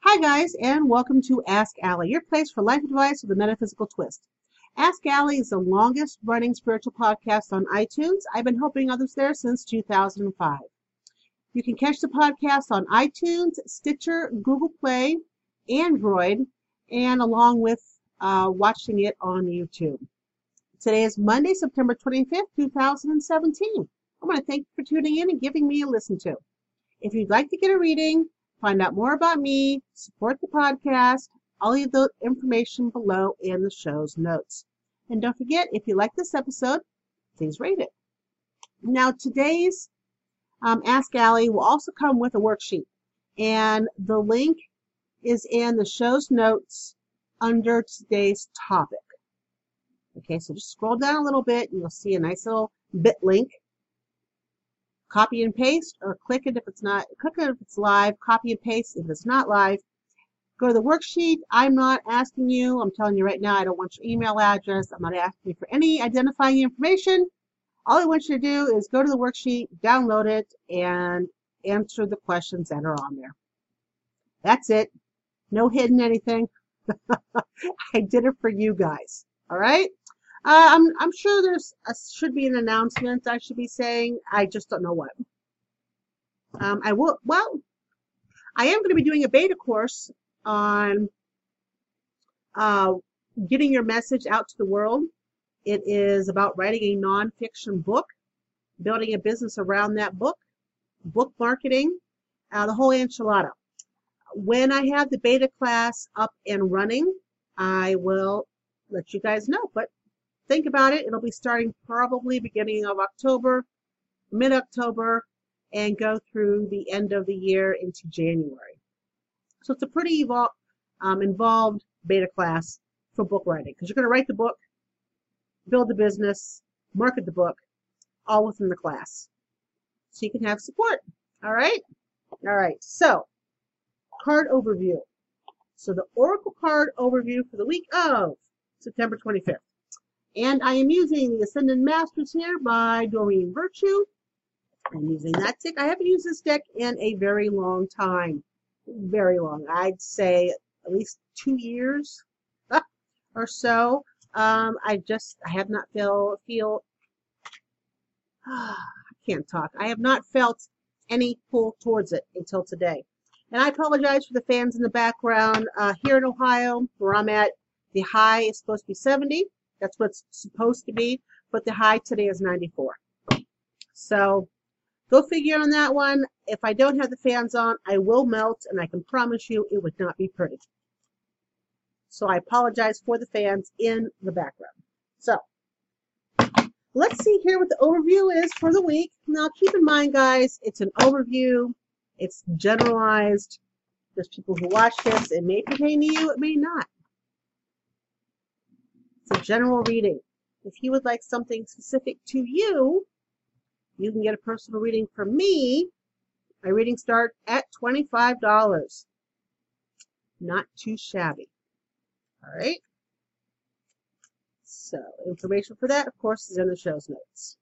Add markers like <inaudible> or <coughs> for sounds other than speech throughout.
Hi, guys, and welcome to Ask Allie, your place for life advice with a metaphysical twist. Ask Allie is the longest running spiritual podcast on iTunes. I've been helping others there since 2005. You can catch the podcast on iTunes, Stitcher, Google Play, Android, and along with uh, watching it on YouTube. Today is Monday, September 25th, 2017. I want to thank you for tuning in and giving me a listen to. If you'd like to get a reading, find out more about me, support the podcast, I'll leave the information below in the show's notes. And don't forget, if you like this episode, please rate it. Now, today's um, Ask Allie will also come with a worksheet, and the link is in the show's notes under today's topic. Okay, so just scroll down a little bit and you'll see a nice little bit link copy and paste or click it if it's not click it if it's live copy and paste if it's not live. Go to the worksheet. I'm not asking you i'm telling you right now i don't want your email address i'm not asking you for any identifying information. All i want you to do is go to the worksheet download it and answer the questions that are on there. That's it. No hidden anything. <laughs> I did it for you guys. All right uh, I'm, I'm sure there's a, should be an announcement I should be saying. I just don't know what. Um, I will, well, I am going to be doing a beta course on uh, getting your message out to the world. It is about writing a nonfiction book, building a business around that book, book marketing, uh, the whole enchilada. When I have the beta class up and running, I will let you guys know. But think about it. It'll be starting probably beginning of October, mid-October, and go through the end of the year into January. So it's a pretty evol- um, involved beta class for book writing because you're going to write the book, build the business, market the book, all within the class. So you can have support. All right? All right. So, card overview. So the Oracle card overview for the week of September 25th. And I am using the Ascended Masters here by Doreen Virtue. I'm using that deck. I haven't used this deck in a very long time. Very long. I'd say at least two years <laughs> or so. Um, I just, I have not feel, feel, <sighs> I can't talk. I have not felt any pull towards it until today. And I apologize for the fans in the background. Uh, here in Ohio, where I'm at, the high is supposed to be 70. That's what's supposed to be, but the high today is 94. So go figure on that one. If I don't have the fans on, I will melt, and I can promise you it would not be pretty. So I apologize for the fans in the background. So let's see here what the overview is for the week. Now keep in mind, guys, it's an overview. It's generalized. There's people who watch this. It may pertain to you. It may not. It's a general reading. If you would like something specific to you, you can get a personal reading from me. My readings start at $25. Not too shabby. All right. So, information for that, of course, is in the show's notes.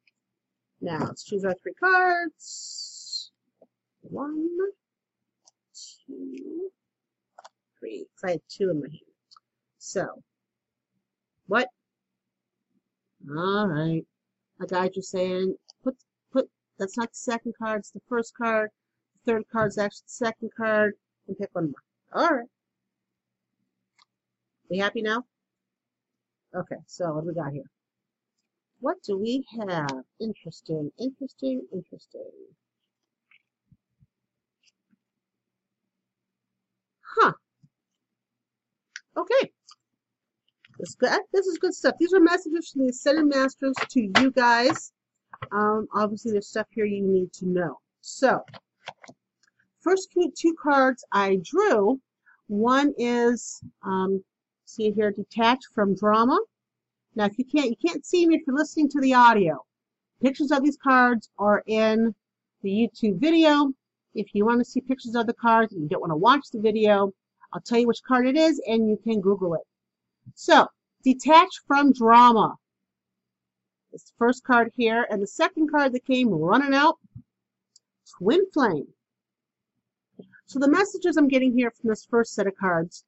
Now, let's choose our three cards. One, two, three. I had two in my hand. So, what? All right. A guide you saying, put, put, that's not the second card, it's the first card. The third card's actually the second card. And pick one more. All right. We happy now? Okay, so what do we got here? What do we have? Interesting, interesting, interesting. Huh. Okay. This is good. This is good stuff. These are messages from the Ascended Masters to you guys. Um, obviously, there's stuff here you need to know. So, first two cards I drew. One is, um, see here, detached from drama. Now, if you can't, you can't see me if you're listening to the audio. Pictures of these cards are in the YouTube video. If you want to see pictures of the cards and you don't want to watch the video, I'll tell you which card it is and you can Google it. So, detach from drama. It's the first card here, and the second card that came running out, Twin Flame. So the messages I'm getting here from this first set of cards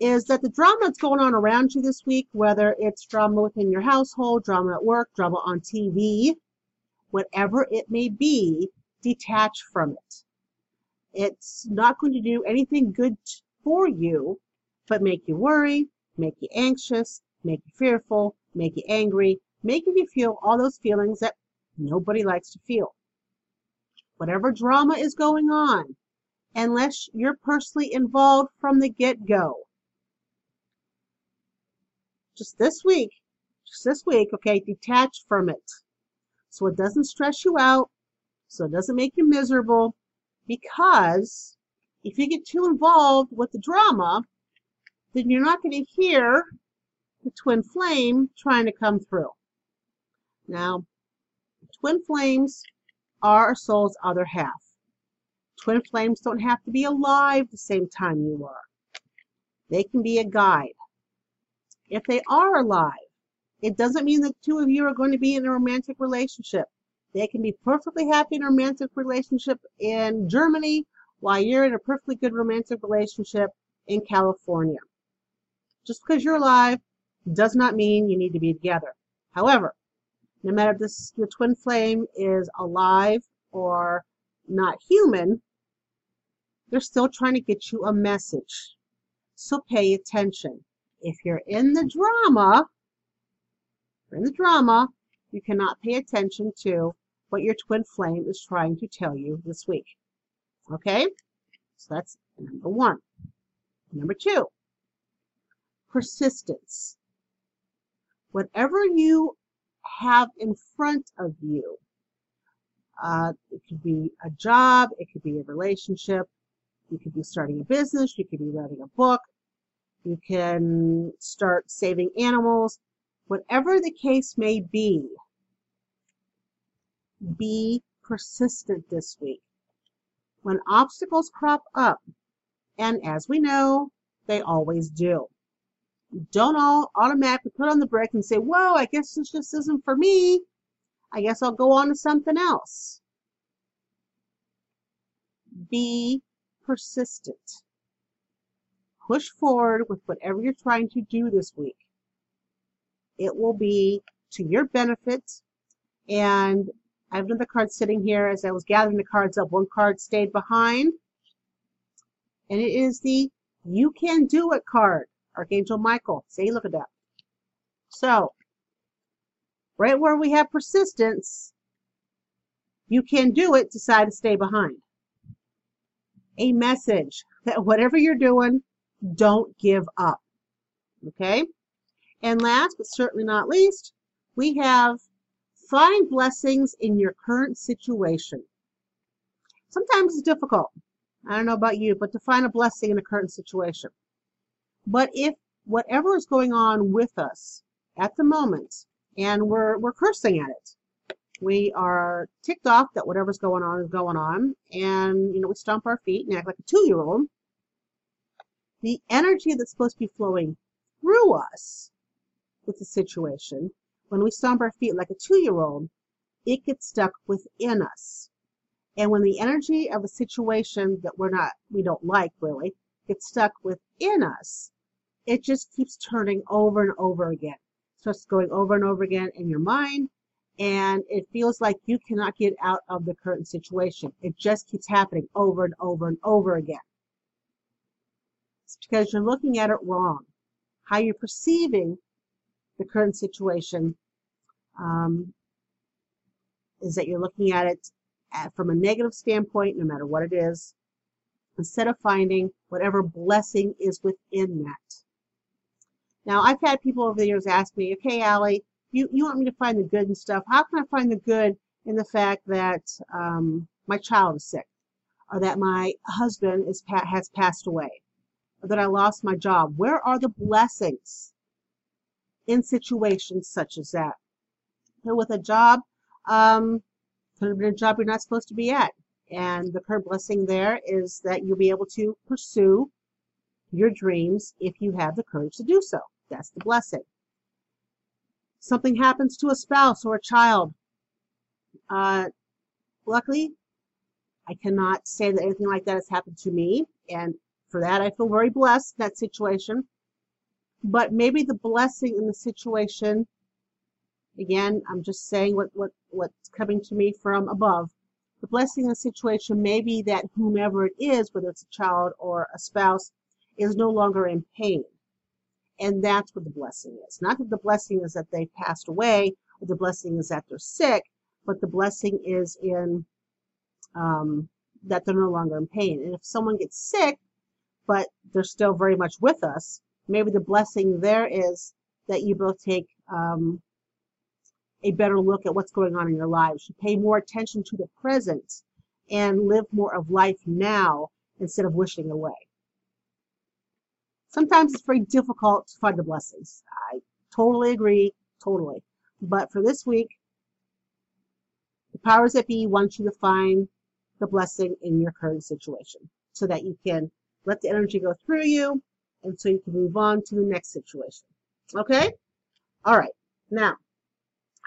is that the drama that's going on around you this week, whether it's drama within your household, drama at work, drama on TV, whatever it may be, detach from it. It's not going to do anything good for you, but make you worry, make you anxious, make you fearful, make you angry, making you feel all those feelings that nobody likes to feel. Whatever drama is going on, unless you're personally involved from the get go. Just this week, just this week, okay, detach from it. So it doesn't stress you out, so it doesn't make you miserable, because if you get too involved with the drama, then you're not going to hear the twin flame trying to come through. Now, twin flames are a soul's other half. Twin flames don't have to be alive the same time you are. They can be a guide. If they are alive, it doesn't mean the two of you are going to be in a romantic relationship. They can be perfectly happy in a romantic relationship in Germany while you're in a perfectly good romantic relationship in California. Just because you're alive does not mean you need to be together. However, no matter if this your twin flame is alive or not human, they're still trying to get you a message. So pay attention. If you're in the drama, you're in the drama, you cannot pay attention to what your twin flame is trying to tell you this week. Okay? So that's number one. Number two, persistence. Whatever you have in front of you, uh, it could be a job, it could be a relationship, you could be starting a business, you could be writing a book, you can start saving animals, whatever the case may be, be persistent this week. When obstacles crop up, and as we know, they always do, don't all automatically put on the brake and say, whoa, I guess this just isn't for me. I guess I'll go on to something else. Be persistent. Push forward with whatever you're trying to do this week. It will be to your benefit and I have another card sitting here as I was gathering the cards up. One card stayed behind, and it is the You Can Do It card. Archangel Michael. See, look at that. So, right where we have persistence, you can do it, decide to stay behind. A message that whatever you're doing, don't give up. Okay? And last but certainly not least, we have Find blessings in your current situation. Sometimes it's difficult. I don't know about you, but to find a blessing in a current situation. But if whatever is going on with us at the moment, and we're, we're cursing at it, we are ticked off that whatever's going on is going on, and you know we stomp our feet and act like a two-year-old. The energy that's supposed to be flowing through us with the situation when we stomp our feet like a two-year-old, it gets stuck within us. And when the energy of a situation that we're not, we don't like really, gets stuck within us, it just keeps turning over and over again. It starts going over and over again in your mind, and it feels like you cannot get out of the current situation. It just keeps happening over and over and over again. It's because you're looking at it wrong. How you're perceiving the current situation um, is that you're looking at it at, from a negative standpoint, no matter what it is, instead of finding whatever blessing is within that. Now, I've had people over the years ask me, okay, Allie, you, you want me to find the good and stuff. How can I find the good in the fact that um, my child is sick, or that my husband is has passed away, or that I lost my job? Where are the blessings in situations such as that? with a job, um, could have been a job you're not supposed to be at. And the current blessing there is that you'll be able to pursue your dreams if you have the courage to do so. That's the blessing. Something happens to a spouse or a child. Uh, luckily, I cannot say that anything like that has happened to me, and for that I feel very blessed in that situation. But maybe the blessing in the situation, again, I'm just saying what, what what's coming to me from above. The blessing in the situation may be that whomever it is, whether it's a child or a spouse, is no longer in pain. And that's what the blessing is. Not that the blessing is that they passed away, or the blessing is that they're sick, but the blessing is in um, that they're no longer in pain. And if someone gets sick, but they're still very much with us, maybe the blessing there is that you both take um, a better look at what's going on in your lives. You pay more attention to the present and live more of life now instead of wishing away. Sometimes it's very difficult to find the blessings. I totally agree, totally. But for this week, the powers that be want you to find the blessing in your current situation so that you can let the energy go through you and so you can move on to the next situation. Okay? All right. Now,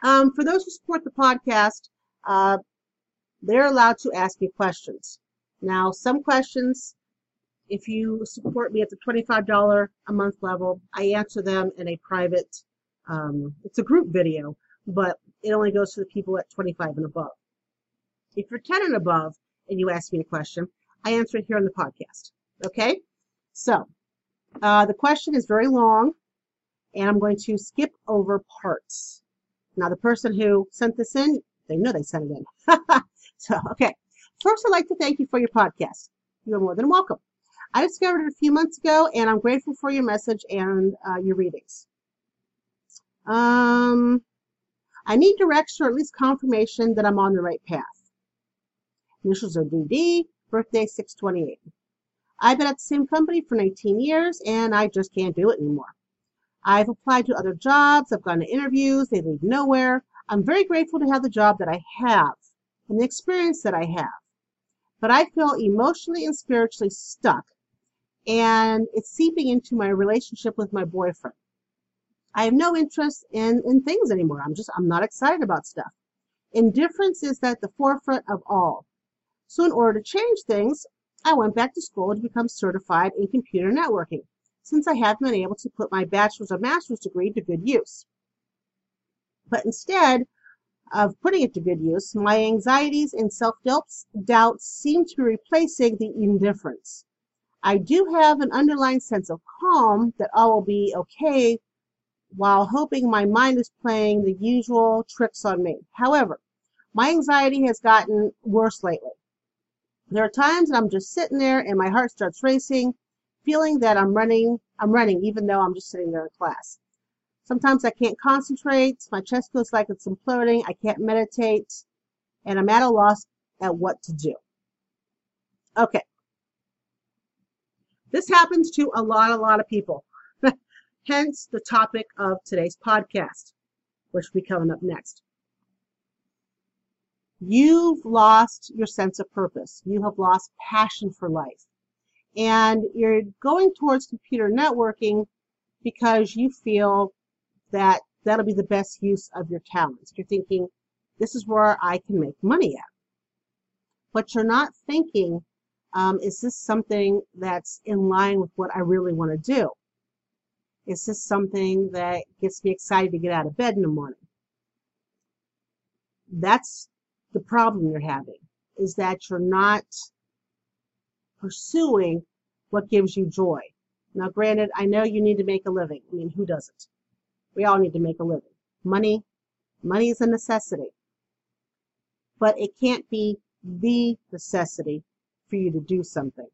um, for those who support the podcast, uh, they're allowed to ask me questions. Now, some questions, if you support me at the $25 a month level, I answer them in a private, um, it's a group video, but it only goes to the people at 25 and above. If you're 10 and above and you ask me a question, I answer it here on the podcast. Okay? So, uh, the question is very long, and I'm going to skip over parts. Now, the person who sent this in, they know they sent it in. <laughs> so, okay. First, I'd like to thank you for your podcast. You're more than welcome. I discovered it a few months ago, and I'm grateful for your message and uh, your readings. Um, I need direction or at least confirmation that I'm on the right path. Initials are DD, birthday 628. I've been at the same company for 19 years, and I just can't do it anymore. I've applied to other jobs, I've gone to interviews, they lead nowhere. I'm very grateful to have the job that I have and the experience that I have. But I feel emotionally and spiritually stuck, and it's seeping into my relationship with my boyfriend. I have no interest in, in things anymore. I'm just, I'm not excited about stuff. Indifference is at the forefront of all. So in order to change things, I went back to school to become certified in computer networking since I haven't been able to put my bachelor's or master's degree to good use. But instead of putting it to good use, my anxieties and self-doubts seem to be replacing the indifference. I do have an underlying sense of calm that all will be okay while hoping my mind is playing the usual tricks on me. However, my anxiety has gotten worse lately. There are times that I'm just sitting there and my heart starts racing feeling that I'm running, I'm running even though I'm just sitting there in class. Sometimes I can't concentrate, my chest feels like it's imploding, I can't meditate, and I'm at a loss at what to do. Okay. This happens to a lot, a lot of people. <laughs> Hence the topic of today's podcast, which will be coming up next. You've lost your sense of purpose. You have lost passion for life and you're going towards computer networking because you feel that that'll be the best use of your talents. You're thinking, this is where I can make money at. But you're not thinking, um, is this something that's in line with what I really want to do? Is this something that gets me excited to get out of bed in the morning? That's the problem you're having, is that you're not pursuing what gives you joy. Now, granted, I know you need to make a living. I mean, who doesn't? We all need to make a living. Money, money is a necessity. But it can't be the necessity for you to do something.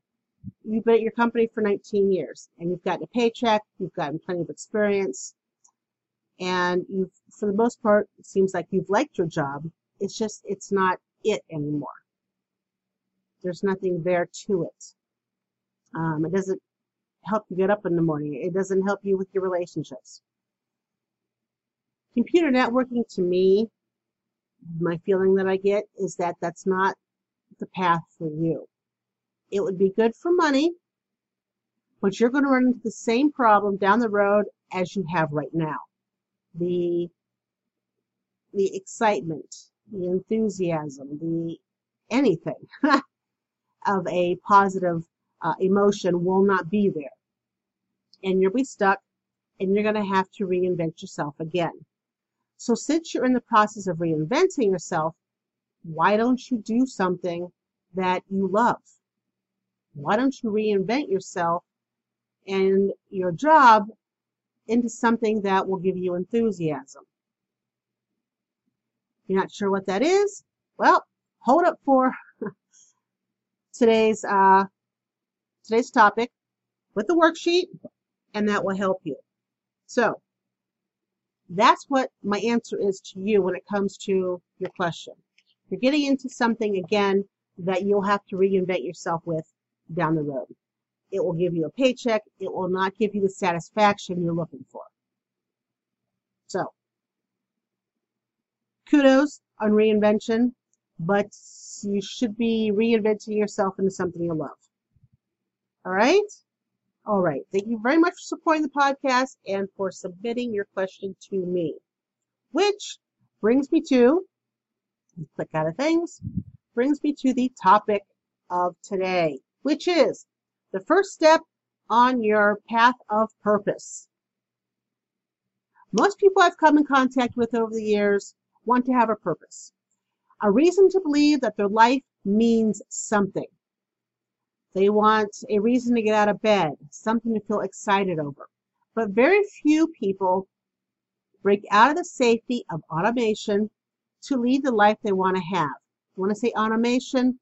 You've been at your company for 19 years and you've gotten a paycheck, you've gotten plenty of experience, and you've, for the most part, it seems like you've liked your job. It's just, it's not it anymore. There's nothing there to it. Um, it doesn't help you get up in the morning. It doesn't help you with your relationships. Computer networking to me, my feeling that I get is that that's not the path for you. It would be good for money, but you're going to run into the same problem down the road as you have right now. The the excitement, the enthusiasm, the anything. <laughs> of a positive uh, emotion will not be there. And you'll be stuck and you're going to have to reinvent yourself again. So since you're in the process of reinventing yourself, why don't you do something that you love? Why don't you reinvent yourself and your job into something that will give you enthusiasm? You're not sure what that is? Well, hold up for <laughs> today's uh, today's topic with the worksheet, and that will help you. So that's what my answer is to you when it comes to your question. You're getting into something again that you'll have to reinvent yourself with down the road. It will give you a paycheck. It will not give you the satisfaction you're looking for. So, kudos on reinvention, but you should be reinventing yourself into something you love. All right? All right. Thank you very much for supporting the podcast and for submitting your question to me. Which brings me to, click out of things, brings me to the topic of today, which is the first step on your path of purpose. Most people I've come in contact with over the years want to have a purpose, a reason to believe that their life means something. They want a reason to get out of bed, something to feel excited over. But very few people break out of the safety of automation to lead the life they want to have. When I say automation,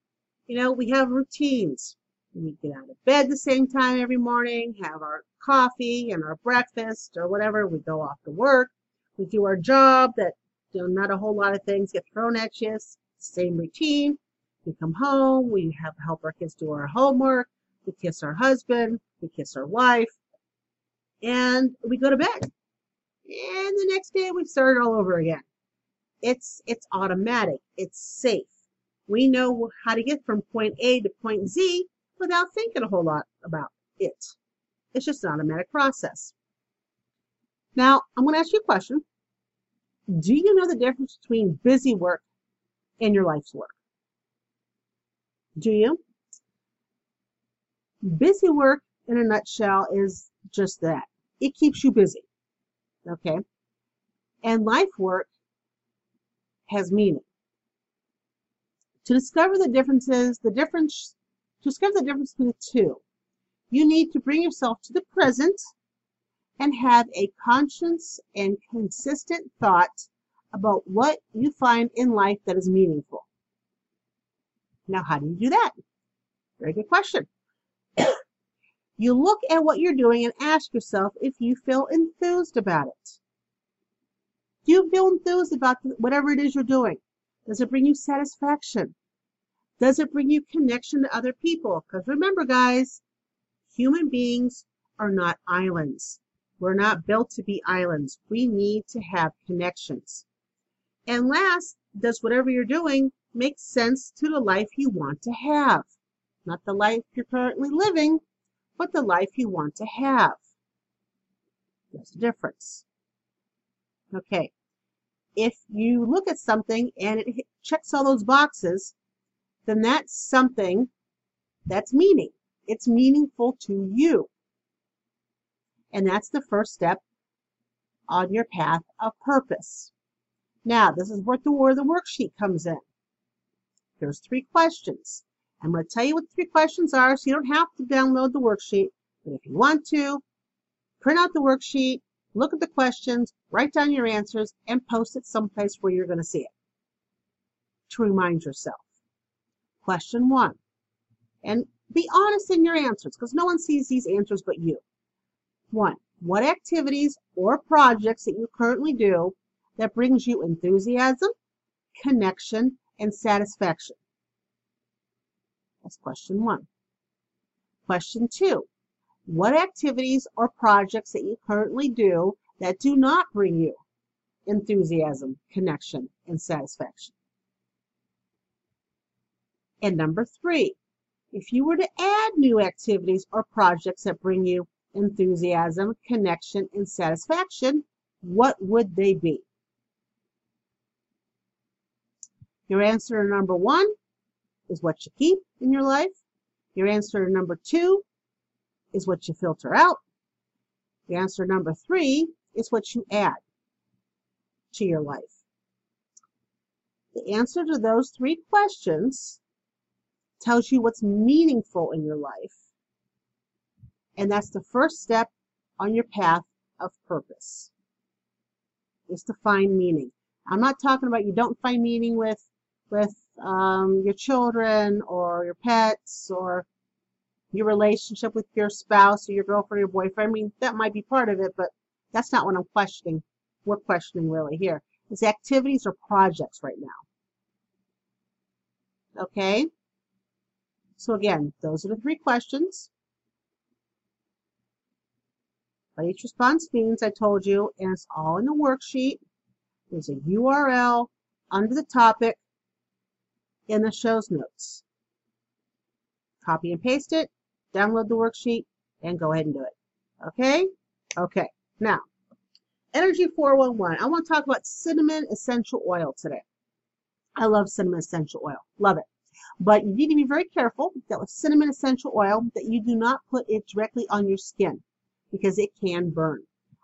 you know, we have routines. We get out of bed the same time every morning, have our coffee and our breakfast or whatever. We go off to work. We do our job that you know, not a whole lot of things get thrown at you. Same routine. We come home, we have help our kids do our homework, we kiss our husband, we kiss our wife, and we go to bed. And the next day we start all over again. It's it's automatic. It's safe. We know how to get from point A to point Z without thinking a whole lot about it. It's just an automatic process. Now, I'm going to ask you a question. Do you know the difference between busy work and your life's work? Do you? Busy work, in a nutshell, is just that. It keeps you busy. Okay? And life work has meaning. To discover the differences, the difference, to discover the difference between the two, you need to bring yourself to the present and have a conscious and consistent thought about what you find in life that is meaningful. Now, how do you do that? Very good question. <coughs> you look at what you're doing and ask yourself if you feel enthused about it. Do you feel enthused about whatever it is you're doing? Does it bring you satisfaction? Does it bring you connection to other people? Because remember, guys, human beings are not islands. We're not built to be islands. We need to have connections. And last, does whatever you're doing make sense to the life you want to have? Not the life you're currently living, but the life you want to have. There's a difference. Okay. If you look at something and it checks all those boxes, then that's something that's meaning. It's meaningful to you. And that's the first step on your path of purpose. Now, this is where the, where the worksheet comes in. There's three questions. I'm going to tell you what the three questions are so you don't have to download the worksheet. But if you want to, print out the worksheet, look at the questions, write down your answers, and post it someplace where you're going to see it to remind yourself. Question one. And be honest in your answers because no one sees these answers but you. One, what activities or projects that you currently do that brings you enthusiasm, connection, and satisfaction? That's question one. Question two, what activities or projects that you currently do that do not bring you enthusiasm, connection, and satisfaction? And number three, if you were to add new activities or projects that bring you enthusiasm, connection, and satisfaction, what would they be? Your answer number one is what you keep in your life. Your answer number two is what you filter out. Your answer number three is what you add to your life. The answer to those three questions tells you what's meaningful in your life. And that's the first step on your path of purpose is to find meaning. I'm not talking about you don't find meaning with with um, your children or your pets or your relationship with your spouse or your girlfriend or your boyfriend. I mean, that might be part of it, but that's not what I'm questioning. We're questioning really here. Is activities or projects right now. Okay? So again, those are the three questions. What each response means, I told you, and it's all in the worksheet. There's a URL under the topic in the show's notes. Copy and paste it, download the worksheet, and go ahead and do it. Okay? Okay. Now, Energy 411. I want to talk about cinnamon essential oil today. I love cinnamon essential oil. Love it. But you need to be very careful that with cinnamon essential oil that you do not put it directly on your skin because it can burn.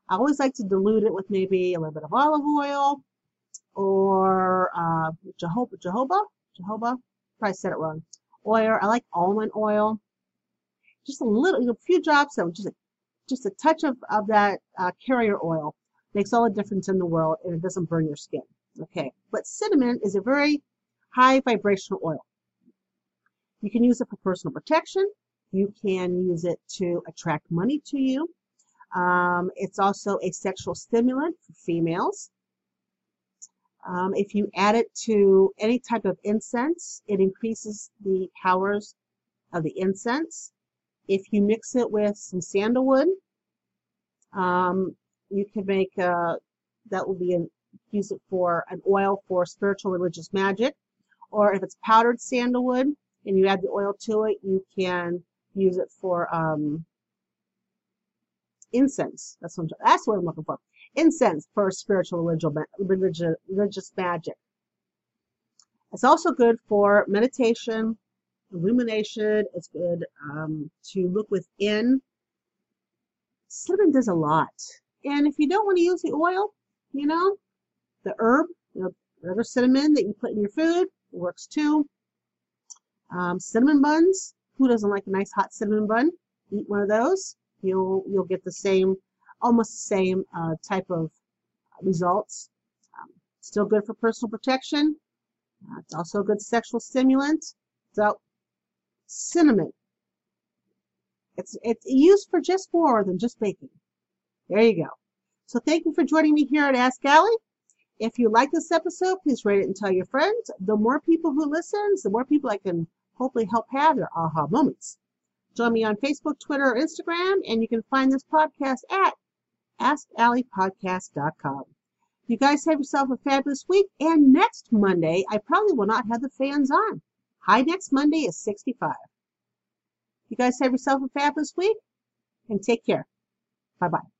I always like to dilute it with maybe a little bit of olive oil or uh, Jehovah, Jehovah, jojoba. Probably said it wrong. Oil. I like almond oil. Just a little, a few drops of just a, just a touch of, of that uh, carrier oil makes all the difference in the world, and it doesn't burn your skin. Okay, but cinnamon is a very high vibrational oil. You can use it for personal protection. You can use it to attract money to you. Um, it's also a sexual stimulant for females. Um, if you add it to any type of incense, it increases the powers of the incense. If you mix it with some sandalwood, um, you can make a, uh, that will be an, use it for an oil for spiritual religious magic. Or if it's powdered sandalwood and you add the oil to it, you can use it for um, incense. That's what, I'm, that's what I'm looking for. Incense for spiritual religious, religious magic. It's also good for meditation, illumination. It's good um, to look within. Cinnamon does a lot. And if you don't want to use the oil, you know, the herb, you know, other cinnamon that you put in your food works too. Um, cinnamon buns. Who doesn't like a nice hot cinnamon bun? Eat one of those you'll you'll get the same, almost the same uh, type of results. Um, still good for personal protection. Uh, it's also a good sexual stimulant. So, cinnamon. It's it's used for just more than just baking. There you go. So thank you for joining me here at Ask Allie. If you like this episode, please rate it and tell your friends. The more people who listen, the more people I can hopefully help have their aha moments. Join me on Facebook, Twitter, or Instagram, and you can find this podcast at AskAlliePodcast.com. You guys have yourself a fabulous week, and next Monday, I probably will not have the fans on. High next Monday is 65. You guys have yourself a fabulous week, and take care. Bye bye.